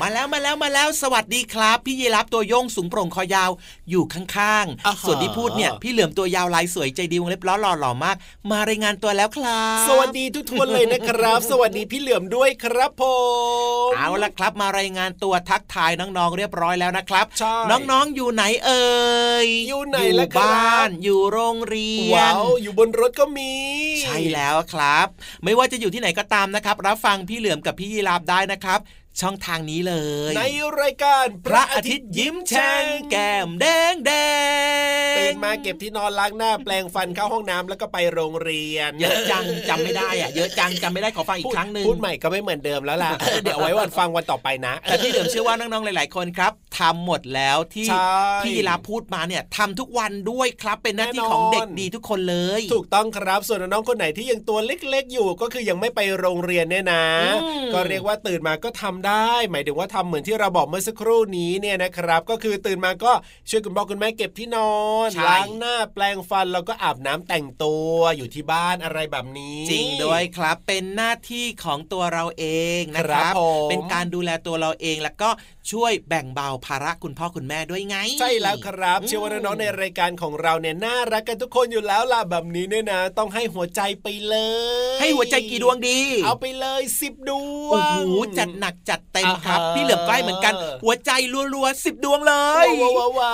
มาแล้วมาแล้วมาแล้วสวัสดีครับ พี่ยีรับตัวโยงสูงโปร่งคอยาวอยู่ข้างๆ ส่วนที่พูดเนี่ยพี่เหลือมตัวยาวลายสวยใจดีวงเล็บล้อหล่อหล่อมาก มารายงานตัวแล้วครับ สวัสดีทุกคนเลยนะครับ สวัสดีพี่เหลือมด้วยครับผมเอาละครับมารายงานตัวทักทายน้องๆเรียบร้อยแล้วนะครับใช่น้องๆอยู่ไหนเอ่ยอยู่ไหนอยู่ล่ะครับบ้านอยู่โรงเรียนว้าวอยู่บนรถก็มี ใช่แล้วครับ ไม่ว่าจะอยู่ที่ไหนก็ตามนะครับ รับฟังพี่เหลือมกับพี่ยีราฟได้นะครับ ช่องทางนี้เลย ในรายการพระอาทิตย์ยิ้มแฉ่งแก้มแดงแดงตื่นมาเก็บที่นอนล้างหน้าแปลงฟันเข้าห้องน้ำแล้วก็ไปโรงเรียน เยอะจังจำไม่ได้อะเยอะจังจำไม่ได้ขอฟังอีกครั้งหนึ่งพูดใหม่ก็ไม่เหมือนเดิมแล้วล่ะเดี๋ยวเอาไว้วันฟังวันต่อไปนะแต่พี่เหลือมเชื่อว่าน้องๆหลาย ๆ คนครับทำหมดแล้วที่ใช่พี่ยีราฟพูดมาเนี่ยทำทุกวันด้วยครับเป็นหน้าที่แน่นอนของเด็กดีทุกคนเลย ถูกต้องครับส่วนน้องๆคนไหนที่ยังตัวเล็ก ๆ อยู่ก็คือยังไม่ไปโรงเรียนเนี่ยนะอืมก็เรียกว่าตื่นมาก็ทำได้ หมายถึงว่าทำเหมือนที่เราบอกเมื่อสักครู่นี้เนี่ยนะครับ ก็คือตื่นมาก็ช่วยคุณพ่อคุณแม่เก็บที่นอนใช่ล้างหน้าแปลงฟันแล้วก็อาบน้ำแต่งตัวอยู่ที่บ้านอะไรแบบนี้ จริงด้วยครับ เป็นหน้าที่ของตัวเราเองนะคครัรับบผมเป็นการดูแลตัวเราเองแล้วก็ช่วยแบ่งเบาภาระคุณพ่อคุณแม่ด้วยไง ใช่แล้วครับ เชื่อว่าน้องๆในรายการของเราเนี่ยน่ารักกันทุกคนอยู่แล้วล่ะแบบนี้เนี่ยนะ ต้องให้หัวใจไปเลย ให้หัวใจกี่ดวงดี เอาไปเลยสิบดวงโอ้โหจัดหนักจัดเต็มครับอ่าฮะพี่เหลือมก็ให้เหมือนกัน หัวใจรัวๆสิบดวงเลยว้าวว้าวว้า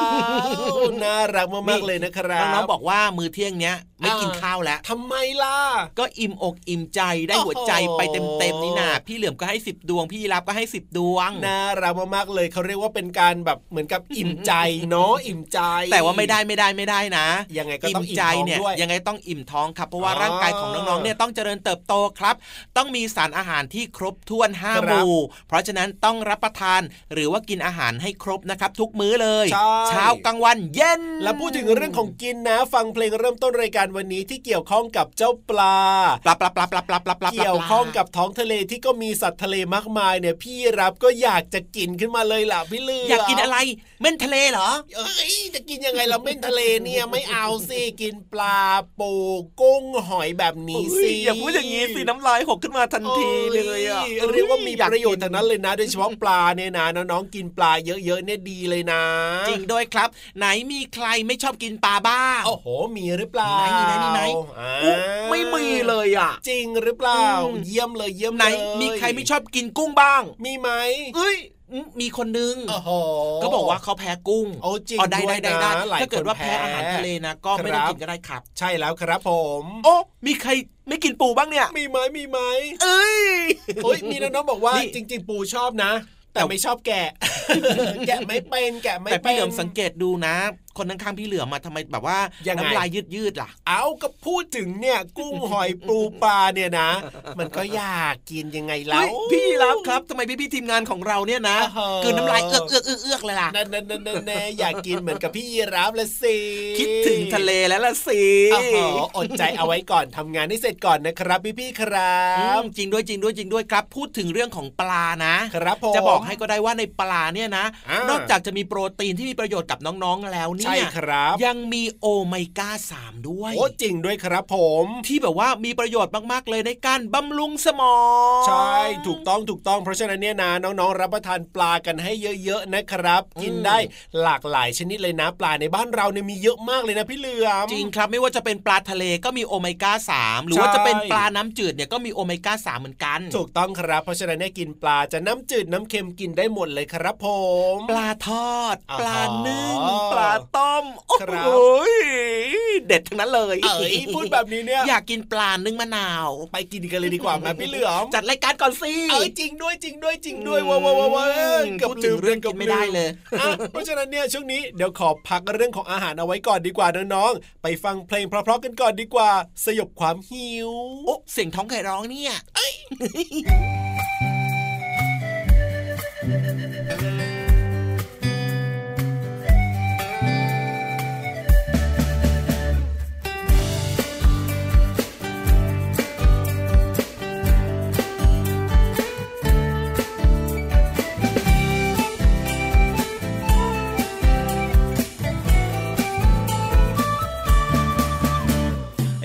วน่ารักมากๆเลยนะครับน้องๆบอกว่ามือเที่ยงเนี้ย ไม่กินข้าวแล้วทำไมล่ะ ก็อิ่มอกอิ่มใจได้หัวใจไปเต็มๆนี่นาพี่เหลือมก็ให้สิบดวง พี่ยีรับก็ให้สิบดวงน่ารักมากๆเลยเขาเรียกว่าเป็นการแบบเหมือนกับอิ่มใจเนาะอิ่มใจ แต่ว่าไม่ได้ไม่ได้ไม่ได้นะ ยังไงก็ต้องอิ่มใจท้องเนี่ยด้วยยังไงต้องอิ่มท้องครับ เพราะว่าอ๋อร่างกายของน้องๆเนี่ยต้องเจริญเติบโตครับ ต้องมีสารอาหารที่ครบถ้วนห้าครับหมู่ เพราะฉะนั้นต้องรับประทานหรือว่ากินอาหารให้ครบนะครับ ทุกมื้อเลยใช่เช้ากลางวันเย็น แล้วพูดถึงเรื่องของกินนะ ฟังเพลงเริ่มต้นรายการวันนี้ที่เกี่ยวข้องกับเจ้าปลาปลาปลาปลาปลาปลาปลาปลาเกี่ยวข้องกับท้องทะเลที่ก็มีสัตว์ทะเลมากมายเนี่ยพี่รับก็อยากจะกินขึ้นมาเลยล่ะพี่เลืออยากกินอะไรเม่นทะเลเหรอเอ้ยจะกินยังไงเราเม่นทะเลเนี่ยไม่เอาสิกินปลาปูกุ้งหอยแบบนี้สิอย่าพูดอย่างนี้สิน้ำลายหกขึ้นมาทันทีเลยอะเรียกว่ามีประโยชน์ทั้งนั้นเลยนะโดยเฉพาะปลาเนี่ยนะน้องๆกินปลาเยอะๆเนี่ยดีเลยนะ จริงด้วยครับ ไหนมีใครไม่ชอบกินปลาบ้างโอ้โหมีหรือเปล่ามีไหมมีไหมอ่าอุ๊ไม่มีเลยอะ จริงหรือเปล่าอืมเยี่ยมเลยเยี่ยมไหนเลยมีใครไม่ชอบกินกุ้งบ้าง มีไหมเอ้ยอืมมีคนนึงโอ้โหก็บอกว่าเขาแพ้กุ้งโอ้จริงอ๋อได้ด้วยได้นะได้หลายถ้าเกิดว่าคนแพ้แพ้อาหารทะเลนะก็ไม่ต้องครับกินก็ได้ครับ ใช่แล้วครับผม โอ้มีใครไม่กินปูบ้างเนี่ย มีไหมมีไหมเอ้ยโอ้ยมีน้องๆบอกว่านี่จริง ๆ ปูชอบนะ แต่ไม่ชอบแกะ แกะไม่เป็นแกะไม่แต่เป็นพี่เหลือมสังเกตดูนะคนข้างๆพี่เหลือมมาทำไมแบบว่ายังไงน้ำลายยืดยืดๆล่ะ เอาก็พูดถึงเนี่ย กุ้งหอยปูปลาเนี่ยนะ มันก็อยากกินยังไงแล้เฮ้วยพี่รับครับทำไมพี่พี่ๆทีมงานของเราเนี่ยนะอ่าฮะกลืนน้ำลายเอือกเอือกเอือกเอือกเลยล่ะนั่นนั่นนั่นนั่นแน่อยากกินเหมือนกับพี่ยีรับละสิคิดถึงทะเลแล้วล่ะสิโอ้โหอดใจเอาไว้ก่อนทำงานให้เสร็จก่อนนะครับพี่พี่ๆครัอืบมจริงด้วยจริงด้วยจริงด้วยครับ พูดถึงเรื่องของปลานะครับผมจะบอกให้ก็ได้ว่าในปลาเนี่ยนะอ่านนอกจากจะมีโปรตีนที่มีประโยชน์กับน้องๆแล้วเนี่ใช่ยครับ ยังมีโอเมก้า3ด้วยโอ้จริงด้วยครับผม ที่แบบว่ามีประโยชน์มากๆเลยในการบำรุงสมอง ใช่ถูกต้องถูกต้องเพราะฉะนั้นเนี่ยนะน้องๆ รับประทานปลากันให้เยอะๆนะครับ กินได้หลากหลายชนิดเลยนะ ปลาในบ้านเราเนี่ยมีเยอะมากเลยนะพี่เหลือมจริงครับไม่ว่าจะเป็นปลาทะเลก็มีโอเมก้า3หรือว่าใช่จะเป็นปลาน้ำจืดเนี่ยก็มีโอเมก้า3เหมือนกัน ถูกต้องครับ เพราะฉะนั้นเนี่ยกินปลาจะน้ำจืดน้ำเค็มกินได้หมดเลยครับผม ปลาทอดอ๋อปลานึ่งปลาต้มโอ้ครับโหเด็ดทั้งนั้นเลยเอ้ยพูดแบบนี้เนี่ยอยากกินปลานึ่งมะนาว ไปกินกันเลยดีกว่าไหมพี่เหลือมจัดรายการก่อนสิเออจริงด้วยจริงด้วยจริงด้วยว้าวว้าวว้าวเอ้ยเกือบพูดถึงเรื่องกินไม่ได้เลยอะเพราะฉะนั้นเนี่ยช่วงนี้เดี๋ยวขอพักเรื่องของอาหารเอาไว้ก่อนดีกว่าน้องๆไปฟังเพลงเพราะๆกันก่อนดีกว่า สยบความหิวโอ้เสียงท้องไก่ร้องเนี่ย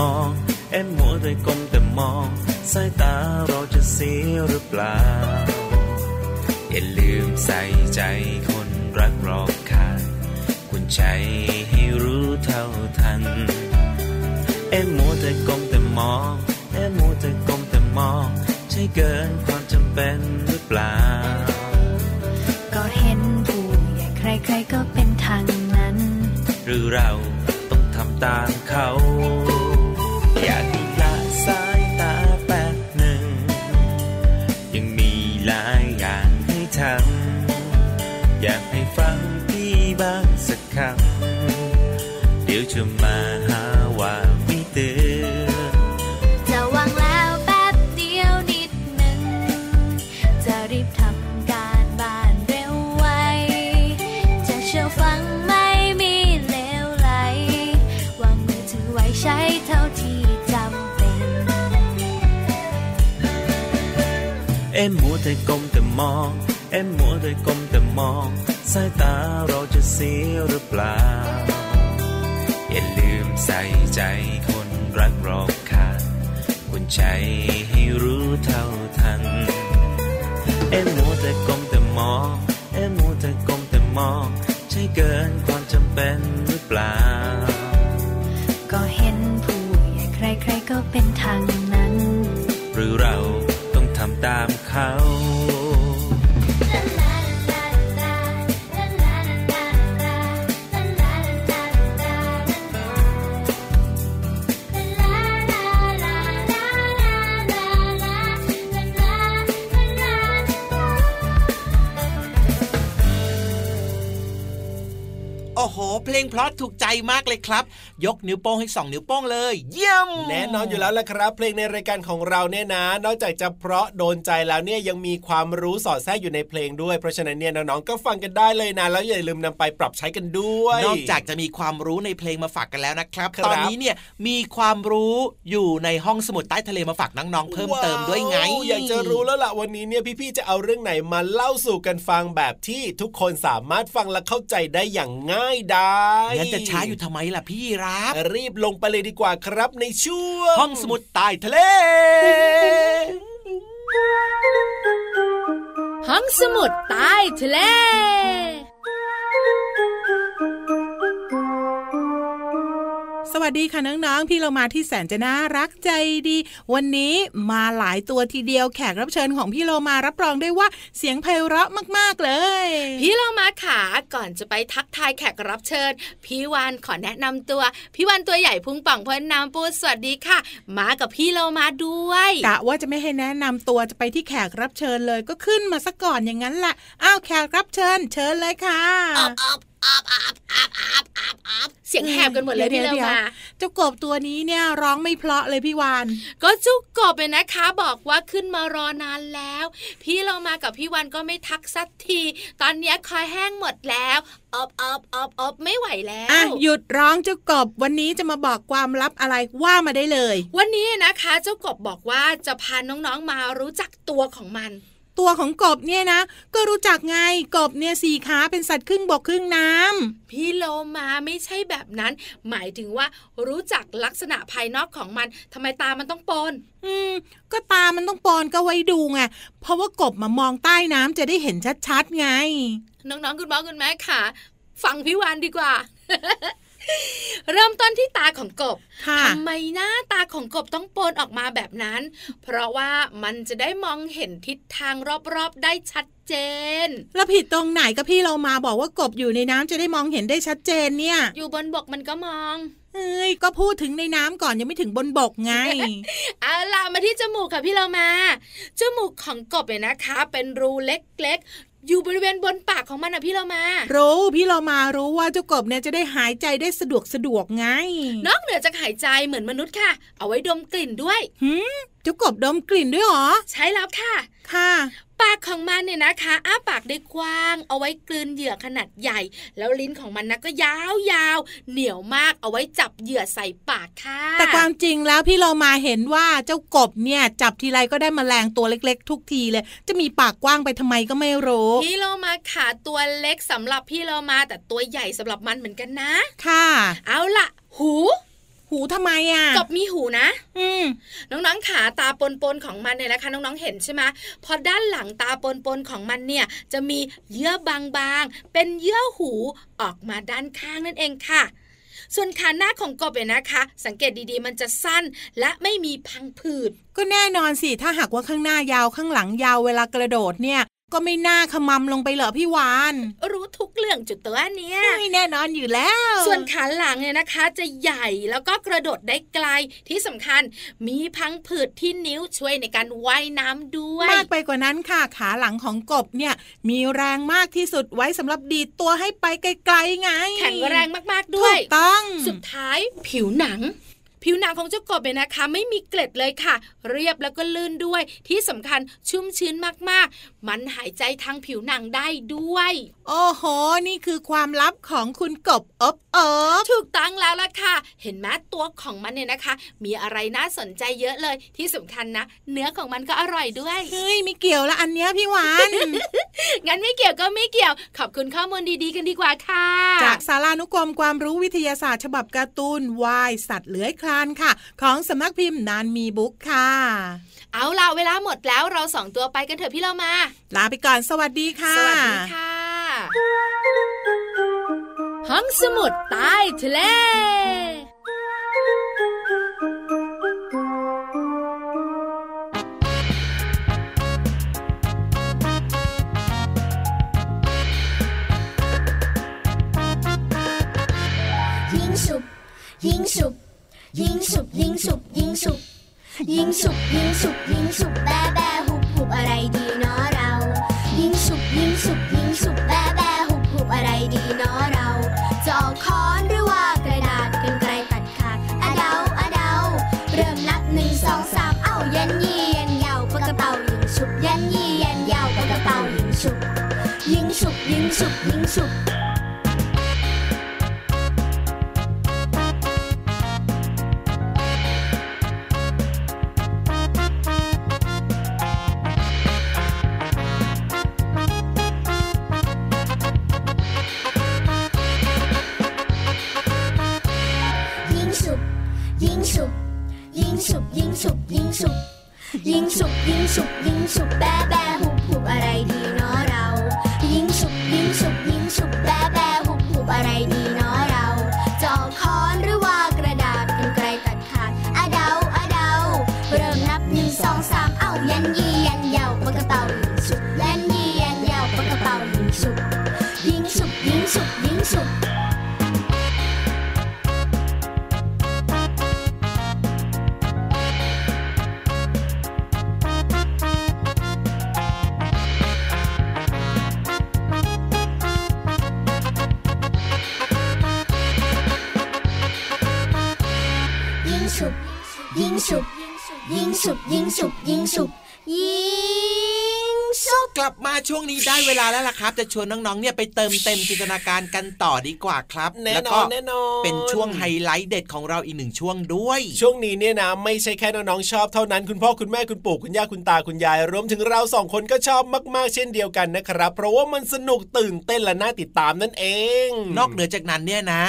มแต่มองเอ็มมัวแต่ก้มแต่มอง สายตาเราจะเสียหรือเปล่า อย่าลืมใส่ใจคนรักรอบค่างควรใช้ให้รู้เท่าทันเอ็มมัวแต่ก้มแต่มองเอ็มมัวแต่ก้มแต่มอง ใช่เกินความจำเป็นหรือเปล่า ก็เห็นผู้ใหญ่ใครๆก็เป็นทางนั้น หรือเราต้องทำตามเขา อ เอ็มมัวแต่ก้มแต่มอง เอ็มมัวแต่ก้มแต่มอง สายตาเราจะเสียหรือเปล่า อย่าลืมใส่ใจคนรักรอบค่างควรใช้ให้รู้เท่าทัน เอ็มมัวแต่ก้มแต่มอง เอ็มมัวแต่ก้มแต่มอง ใช่เกินความจำเป็นหรือเปล่า ก็เห็นผู้ใหญ่ใครๆก็เป็นทาง เพลงเพราะถูกใจมากเลยครับ ยกนิ้วโป้งให้สองนิ้วโป้งเลย เยี่ยม แน่นอนอยู่แล้วละครับ เพลงในรายการของเราเนี่ยนะ นอกจากจะเพราะโดนใจแล้วเนี่ยยังมีความรู้สอดแทรกอยู่ในเพลงด้วย เพราะฉะนั้นเนี่ยน้องๆก็ฟังกันได้เลยนะ แล้วอย่าลืมนำไปปรับใช้กันด้วย นอกจากจะมีความรู้ในเพลงมาฝากกันแล้วนะครับครับ ตอนนี้เนี่ยมีความรู้อยู่ในห้องสมุดใต้ทะเลมาฝากน้องๆเพิ่มเติมด้วยไงว้าวอยากจะรู้แล้วล่ะวันนี้เนี่ยพี่ๆจะเอาเรื่องไหนมาเล่าสู่กันฟังแบบที่ทุกคนสามารถฟังและเข้าใจได้อย่างง่ายดายงั้นจะช้าอยู่ทำไมล่ะพี่รับ รีบลงไปเลยดีกว่าครับในช่วงห้องสมุดใต้ทะเล ห้องสมุดใต้ทะเล สวัสดีค่ะน้องๆ พี่เรามาที่แสนจะน่ารักใจดี วันนี้มาหลายตัวทีเดียวแขกรับเชิญของพี่เรามารับรองได้ว่าเสียงไพเราะมากๆเลย พี่เรามาขาก่อนจะไปทักทายแขกรับเชิญ พี่วานขอแนะนำตัว พี่วานตัวใหญ่พุงป่องพ้นน้ำปูสวัสดีค่ะ มากับพี่เรามาด้วยกะว่าจะไม่ให้แนะนำตัวจะไปที่แขกรับเชิญเลยก็ขึ้นมาซะก่อนอย่างนั้นแหละอ้าวแขกรับเชิญเชิญเลยค่ะ เสียงแหบกันหมดเลยพี่เรามาเจ้ากบตัวนี้เนี่ยร้องไม่เพราะเลยพี่วาน ก็จุกกบเลยนะคะ บอกว่าขึ้นมารอนานแล้ว พี่เรามากับพี่วันก็ไม่ทักสักที ตอนเนี้ยคอยแห้งหมดแล้วอบอบอบอบไม่ไหวแล้วอะหยุดร้องเจ้ากบวันนี้จะมาบอกความลับอะไรว่ามาได้เลย วันนี้นะคะ เจ้ากบบอกว่าจะพาน้องๆมารู้จักตัวของมัน ตัวของกบเนี่ยนะ ก็รู้จักไงกบเนี่ยสี่ขาเป็นสัตว์ครึ่งบกครึ่งน้ำพี่โลมาไม่ใช่แบบนั้น หมายถึงว่ารู้จักลักษณะภายนอกของมันทำไมตามันต้องโปนอืม ก็ตามันต้องปอนก็ไว้ดูไงเพราะว่ากบมามองใต้น้ำจะได้เห็นชัดๆไง น้องๆคุณพ่อคุณแม่ค่ะ ฟังพี่วานดีกว่า เริ่มต้นที่ตาของกบค่ะทำไมหน้าตาของกบต้องโปนออกมาแบบนั้น เพราะว่ามันจะได้มองเห็นทิศทางรอบๆได้ชัดเจน แล้วผิดตรงไหนก็พี่เรามาบอกว่ากบอยู่ในน้ำจะได้มองเห็นได้ชัดเจนเนี่ย อยู่บนบกมันก็มองเอ้ยก็พูดถึงในน้ำก่อนยังไม่ถึงบนบกไง เอาล่ะมาที่จมูกค่ะพี่เรามา จมูกของกบเนี่ยนะคะ เป็นรูเล็กๆ อยู่บริเวณบนปากของมันนะพี่เรามา รู้พี่เรามารู้ว่าเจ้ากบเนี่ยจะได้หายใจได้สะดวกสะดวกไง นอกเหนือจากหายใจเหมือนมนุษย์ค่ะ เอาไว้ดมกลิ่นด้วยหืมเจ้ากบดมกลิ่นด้วยเหรอ ใช้แล้วค่ะ ค่ะปากของมันเนี่ยนะคะอ้าปากได้กว้าง เอาไว้กลืนเหยื่อขนาดใหญ่ แล้วลิ้นของมันนะก็ยาวๆเหนียวมากเอาไว้จับเหยื่อใส่ปากค่ะ แต่ความจริงแล้วพี่เรามาเห็นว่าเจ้ากบเนี่ยจับทีไรก็ได้มแมลงตัวเล็ก ๆ ทุกทีเลย จะมีปากกว้างไปทำไมก็ไม่รู้ พี่โลมาขาตัวเล็กสำหรับพี่โลมาแต่ตัวใหญ่สำหรับมันเหมือนกันนะ ค่ะ เอาล่ะ หู หูทำไมอะกบมีหูนะ อืมน้องๆขาตาปนๆของมันเนี่ยนะคะ น้องๆเห็นใช่ไหมพอด้านหลังตาปนๆของมันเนี่ย จะมีเยื่อบางๆ เป็นเยื่อหูออกมาด้านข้างนั่นเองค่ะส่วนขาหน้าของกบเนี่ยนะคะ สังเกตดีๆ มันจะสั้นและไม่มีพังผืด ก็แน่นอนสิ ถ้าหากว่าข้างหน้ายาวข้างหลังยาวเวลากระโดดเนี่ย ก็ไม่น่าขมำลงไปเหรอพี่วาน รู้ทุกเรื่องจุดตัวเนี้ยไม่แน่นอนอยู่แล้ว ส่วนขาหลังเนี่ยนะคะ จะใหญ่แล้วก็กระโดดได้ไกลที่สำคัญ มีพังผืดที่นิ้วช่วยในการว่ายน้ำด้วยมากไปกว่านั้นค่ะขาหลังของกบเนี่ย มีแรงมากที่สุดไว้สำหรับดีดตัวให้ไปไกลๆไง แข็งแรงมากๆด้ถูวยกต้อง สุดท้ายผิวหนัง ผิวหนังของเจ้ากบเนี่ยนะคะ ไม่มีเกล็ดเลยค่ะ เรียบแล้วก็ลื่นด้วยที่สำคัญชุ่มชื้นมากๆ มันหายใจทางผิวหนังได้ด้วย โอ้โห นี่คือความลับของคุณกบอบเอิบถูกต้องแล้วล่ะค่ะ เห็นไหมตัวของมันเนี่ยนะคะ มีอะไรน่าสนใจเยอะเลยที่สำคัญนะ เนื้อของมันก็อร่อยด้วย เฮ้ยไม่เกี่ยวละอันเนี้ยพี่วานงั้นไม่เกี่ยวก็ไม่เกี่ยว ขอบคุณข้อมูลดีๆกันดีกว่าค่ะ จากสารานุกรมความรู้วิทยาศาสตร์ ฉบับการ์ตูนวายสัตว์เลื้อยคลานค่ะ ของสำนักพิมพ์นานมีบุ๊กค่ะ เอาล่ะเวลาหมดแล้วเราสองตัวไปกันเถอะพี่เรามา ลาไปก่อนสวัสดีค่ะ สวัสดีค่ะ ห้องสมุดใต้ทะเล ฉุบยิงฉุบยิงฉุบยิงฉุบยิงฉุบยิงฉุบกลับมาช่วงนี้ได้เวลาแล้วล่ะครับ จะชวนน้องๆเนี่ยไปเติมเต็มจินตนาการกันต่อดีกว่าครับแน่แล้วนก็อนแน่นอนเป็นช่วงไฮไลท์เด็ดของเราอีกหนึ่งช่วงด้วย ช่วงนี้เนี่ยนะไม่ใช่แค่น้องๆชอบเท่านั้นคุณพ่อคุณแม่คุณปู่คุณย่าคุณตาคุณยาย รวมถึงเราสองคนก็ชอบมากๆ เช่นเดียวกันนะครับ เพราะว่ามันสนุกตื่นเต้นและน่าติดตามนั่นเอง นอกเหนือจากนั้นเนี่ยนะ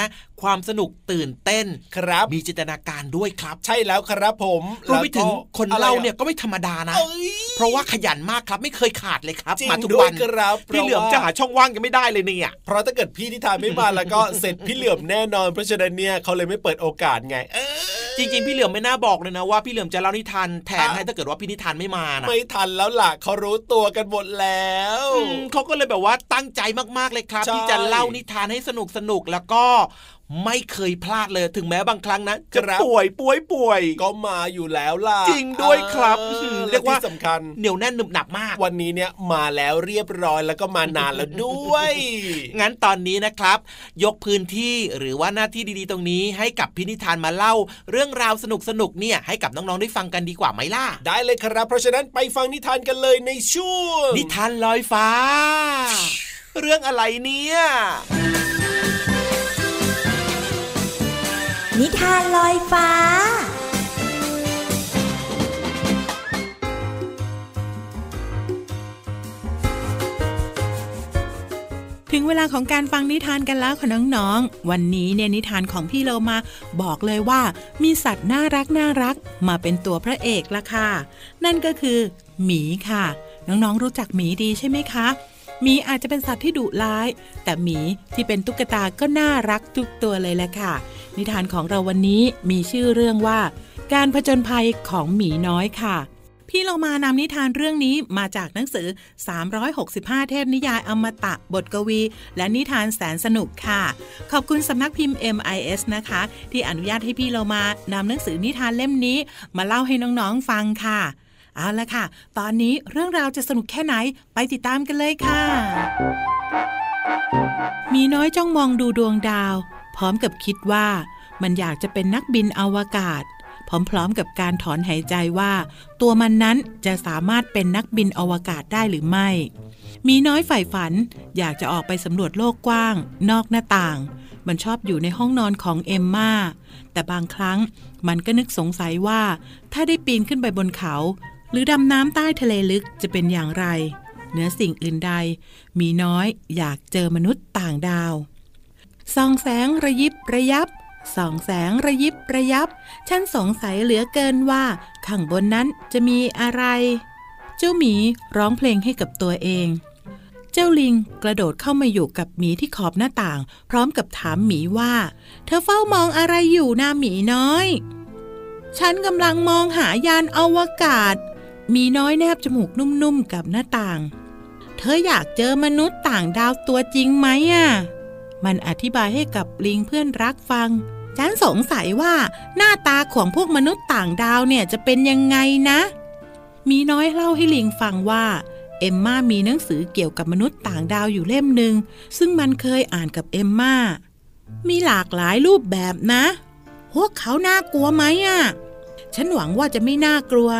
ความสนุกตื่นเต้นครับ มีจินตนาการด้วยครับ ใช่แล้วครับผมรวมไปถึงแล้วก็คนอะไรเล่าอะเนี่ยก็ไม่ธรรมดานะเอ้ยเพราะว่าขยันมากครับไม่เคยขาดเลยครับจริงมาทุกด้วยวันครับพี่เหลือมเพราะว่าจะหาช่องว่างยังไม่ได้เลยเนี่ย เพราะถ้าเกิดพี่นิทานไม่มาแล้วก็เสร็จพี่เหลือมแน่นอน เพราะฉะนั้นเนี่ยเขาเลยไม่เปิดโอกาสไงเออจริงๆ พี่เหลือมไม่น่าบอกเลยนะว่าพี่เหลือมจะเล่านิทานแทนอะให้ถ้าเกิดว่าพี่นิทานไม่มานะไม่ทันแล้วล่ะเขารู้ตัวกันหมดแล้วอืมเขาก็เลยแบบว่าตั้งใจมากๆเลยครับใช่ที่จะเล่านิทานให้สนุกสนุกๆแล้วก็ไม่เคยพลาดเลยถึงแม้บางครั้งนะจะครับป่วยป่วยป่วย ก็มาอยู่แล้วล่ะ จริงด้วยครับออเรียกว่าและที่สำคัญเหนียวแน่นหนึบหนับมาก วันนี้เนี่ยมาแล้วเรียบร้อยแล้วก็มานานแล้วด้วย งั้นตอนนี้นะครับ ยกพื้นที่หรือว่าหน้าที่ดีๆตรงนี้ ให้กับพินิธานมาเล่า เรื่องราวสนุกๆเนี่ยให้กับน้องๆได้ฟังกันดีกว่าไหมล่ะ ได้เลยครับ เพราะฉะนั้นไปฟังนิทานกันเลยในช่วงนิทานลอยฟ้า เรื่องอะไรเนี่ย นิทานลอยฟ้า ถึงเวลาของการฟังนิทานกันแล้วค่ะน้องๆ วันนี้เนี่ยนิทานของพี่เรามาบอกเลยว่ามีสัตว์น่ารักน่ารักมาเป็นตัวพระเอกละค่ะ นั่นก็คือ หมีค่ะ น้องๆรู้จักหมีดีใช่ไหมคะ หมีอาจจะเป็นสัตว์ที่ดุร้าย แต่หมีที่เป็นตุ๊กตาก็น่ารักทุกตัวเลยแหละค่ะ นิทานของเราวันนี้มีชื่อเรื่องว่า การผจญภัยของหมีน้อยค่ะ พี่เรามานำนิทานเรื่องนี้มาจากหนังสือ 365 เทพนิยายอมตะบทกวี และนิทานแสนสนุกค่ะ ขอบคุณสำนักพิมพ์ MIS นะคะ ที่อนุญาตให้พี่เรามานำหนังสือนิทานเล่มนี้ มาเล่าให้น้องๆฟังค่ะ เอาละค่ะ ตอนนี้เรื่องราวจะสนุกแค่ไหนไปติดตามกันเลยค่ะ มีน้อยจ้องมองดูดวงดาว พร้อมกับคิดว่า มันอยากจะเป็นนักบินอวกาศ พร้อมๆกับการถอนหายใจว่า ตัวมันนั้นจะสามารถเป็นนักบินอวกาศได้หรือไม่ มีน้อยใฝ่ฝัน อยากจะออกไปสำรวจโลกกว้าง นอกหน้าต่าง มันชอบอยู่ในห้องนอนของเอมมาแต่บางครั้งมันก็นึกสงสัยว่า ถ้าได้ปีนขึ้นไปบนเขา หรือดำน้ำใต้ทะเลลึกจะเป็นอย่างไร เนื้อสิ่งอื่นใด มีน้อยอยากเจอมนุษย์ต่างดาวส่องแสงระยิบระยับส่องแสงระยิบระยับ ฉันสงสัยเหลือเกินว่า ข้างบนนั้นจะมีอะไร เจ้าหมีร้องเพลงให้กับตัวเอง เจ้าลิงกระโดดเข้ามาอยู่กับหมีที่ขอบหน้าต่าง พร้อมกับถามหมีว่า เธอเฝ้ามองอะไรอยู่นาหมีน้อย ฉันกำลังมองหายานอวกาศ มีน้อยแนบจมูกนุ่มๆกับหน้าต่าง เธออยากเจอมนุษย์ต่างดาวตัวจริงไหมอะ มันอธิบายให้กับลิงเพื่อนรักฟัง ฉันสงสัยว่าหน้าตาของพวกมนุษย์ต่างดาวเนี่ยจะเป็นยังไงนะ มีน้อยเล่าให้ลิงฟังว่าเอมม่ามีหนังสือเกี่ยวกับมนุษย์ต่างดาวอยู่เล่มหนึ่งซึ่งมันเคยอ่านกับเอมม่า มีหลากหลายรูปแบบนะ พวกเขาน่ากลัวไหมอะ ฉันหวังว่าจะไม่น่ากลัว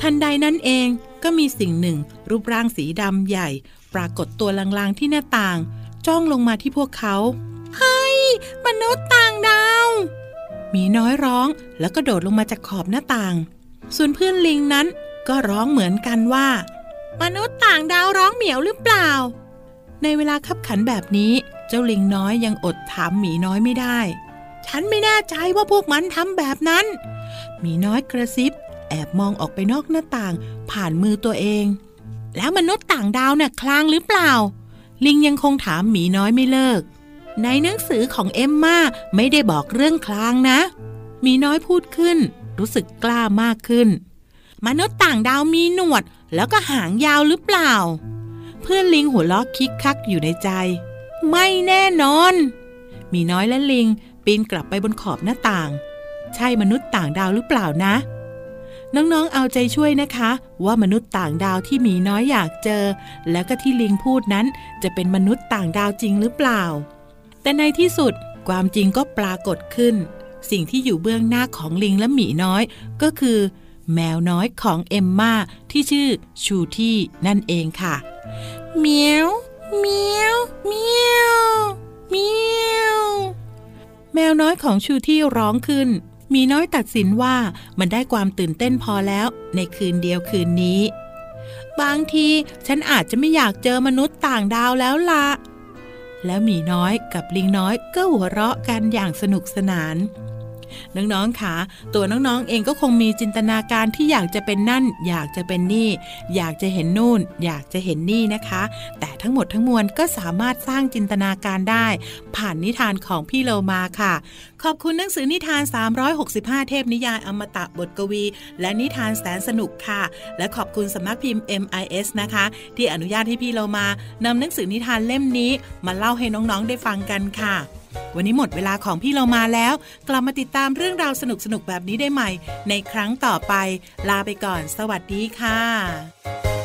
ทันใดนั้นเองก็มีสิ่งหนึ่ง รูปร่างสีดำใหญ่ ปรากฏตัวลางๆที่หน้าต่าง จ้องลงมาที่พวกเขาเฮ้ยมนุษย์ต่างดาวมีน้อยร้องแล้วก็โดดลงมาจากขอบหน้าต่าง ส่วนเพื่อนลิงนั้นก็ร้องเหมือนกันว่า มนุษย์ต่างดาวร้องเหมียวหรือเปล่า ในเวลาขับขันแบบนี้ เจ้าลิงน้อยยังอดถามหมีน้อยไม่ได้ ฉันไม่แน่ใจว่าพวกมันทำแบบนั้น หมีน้อยกระซิบ อบมองออกไปนอกหน้าต่าง ผ่านมือตัวเอง แล้วมนุษย์ต่างดาวน่ะคลางหรือเปล่า ลิงยังคงถามหมีน้อยไม่เลิก ในหนังสือของเอมมาไม่ได้บอกเรื่องคลางนะหมีน้อยพูดขึ้น รู้สึกกล้ามากขึ้น มนุษย์ต่างดาวมีหนวด แล้วก็หางยาวหรือเปล่า เพื่อนลิงหัวล้อคิกคักอยู่ในใจ ไม่แน่นอนหมีน้อยและลิงปีนกลับไปบนขอบหน้าต่าง ใช่มนุษย์ต่างดาวหรือเปล่านะ น้องๆ เอาใจช่วยนะคะ ว่ามนุษย์ต่างดาวที่หมีน้อยอยากเจอ แล้วก็ที่ลิงพูดนั้นจะเป็นมนุษย์ต่างดาวจริงหรือเปล่า แต่ในที่สุดความจริงก็ปรากฏขึ้น สิ่งที่อยู่เบื้องหน้าของลิงและหมีน้อย ก็คือ แมวน้อยของเอมมาที่ชื่อชูที่นั่นเองค่ะเมียวเมียวเมียวเมียวแมวน้อยของชูที่ร้องขึ้น มีน้อยตัดสินว่ามันได้ความตื่นเต้นพอแล้วในคืนเดียวคืนนี้ บางทีฉันอาจจะไม่อยากเจอมนุษย์ต่างดาวแล้วละแล้วหมีน้อยกับลิงน้อยก็หัวเราะกันอย่างสนุกสนาน น้องๆค่ะตัวน้องๆเองก็คงมีจินตนาการที่อยากจะเป็นนั่น อยากจะเป็นนี่ อยากจะเห็นนู่น อยากจะเห็นนี่นะคะ แต่ทั้งหมดทั้งมวลก็สามารถสร้างจินตนาการได้ ผ่านนิทานของพี่โลมาค่ะ ขอบคุณหนังสือนิทาน 365 เทพนิยายอมตะบทกวี และนิทานแสนสนุกค่ะ และขอบคุณสำนักพิมพ์ MIS นะคะ ที่อนุญาตให้พี่โลมานำหนังสือนิทานเล่มนี้ มาเล่าให้น้องๆได้ฟังกันค่ะ วันนี้หมดเวลาของพี่เรามาแล้ว กลับมาติดตามเรื่องราวสนุกๆแบบนี้ได้ใหม่ ในครั้งต่อไป ลาไปก่อน สวัสดีค่ะ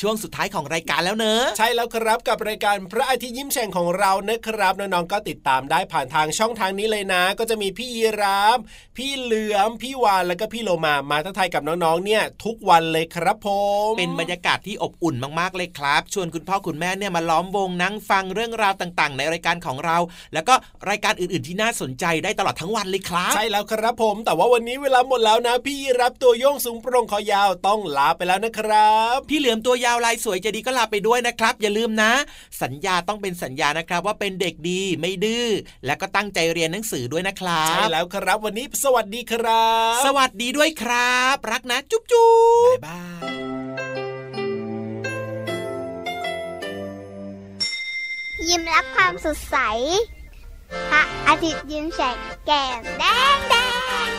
ช่วงสุดท้ายของรายการแล้วเนอะใช่แล้วครับกับรายการพระอาทิตย์ยิ้มแฉ่งของเรานะครับน้องๆก็ติดตามได้ผ่านทางช่องทางนี้เลยนะ ก็จะมีพี่ยีรามพี่เหลือมพี่วานแล้วก็พี่โลมามาทักทายกับน้องๆเนี่ย ทุกวันเลยครับผมเป็นบรรยากาศที่อบอุ่นมากๆเลยครับ ชวนคุณพ่อคุณแม่เนี่ยมาล้อมวงนั่งฟังเรื่องราวต่างๆ ในรายการของเรา แล้วก็รายการอื่นๆที่น่าสนใจได้ตลอดทั้งวันเลยครับ ใช่แล้วครับผม แต่ว่าวันนี้เวลาหมดแล้วนะ พี่ยีรับตัวโยงสูงโปร่งคอยาวต้องลาไปแล้วนะครับ พี่เหลือมตัวยาวลายสวยใจะดีก็ลาไปด้วยนะครับ อย่าลืมนะ สัญญาต้องเป็นสัญญานะครับว่าเป็นเด็กดีไม่ดื้อและก็ตั้งใจเรียนหนังสือด้วยนะครับใช่แล้วครับวันนี้สวัสดีครับ สวัสดีด้วยครับ รักนะ จุ๊บจุ๊บบ๊ายบายยิ้มรับความสดใส พระอาทิตย์ยิ้มแฉกแก้มแดง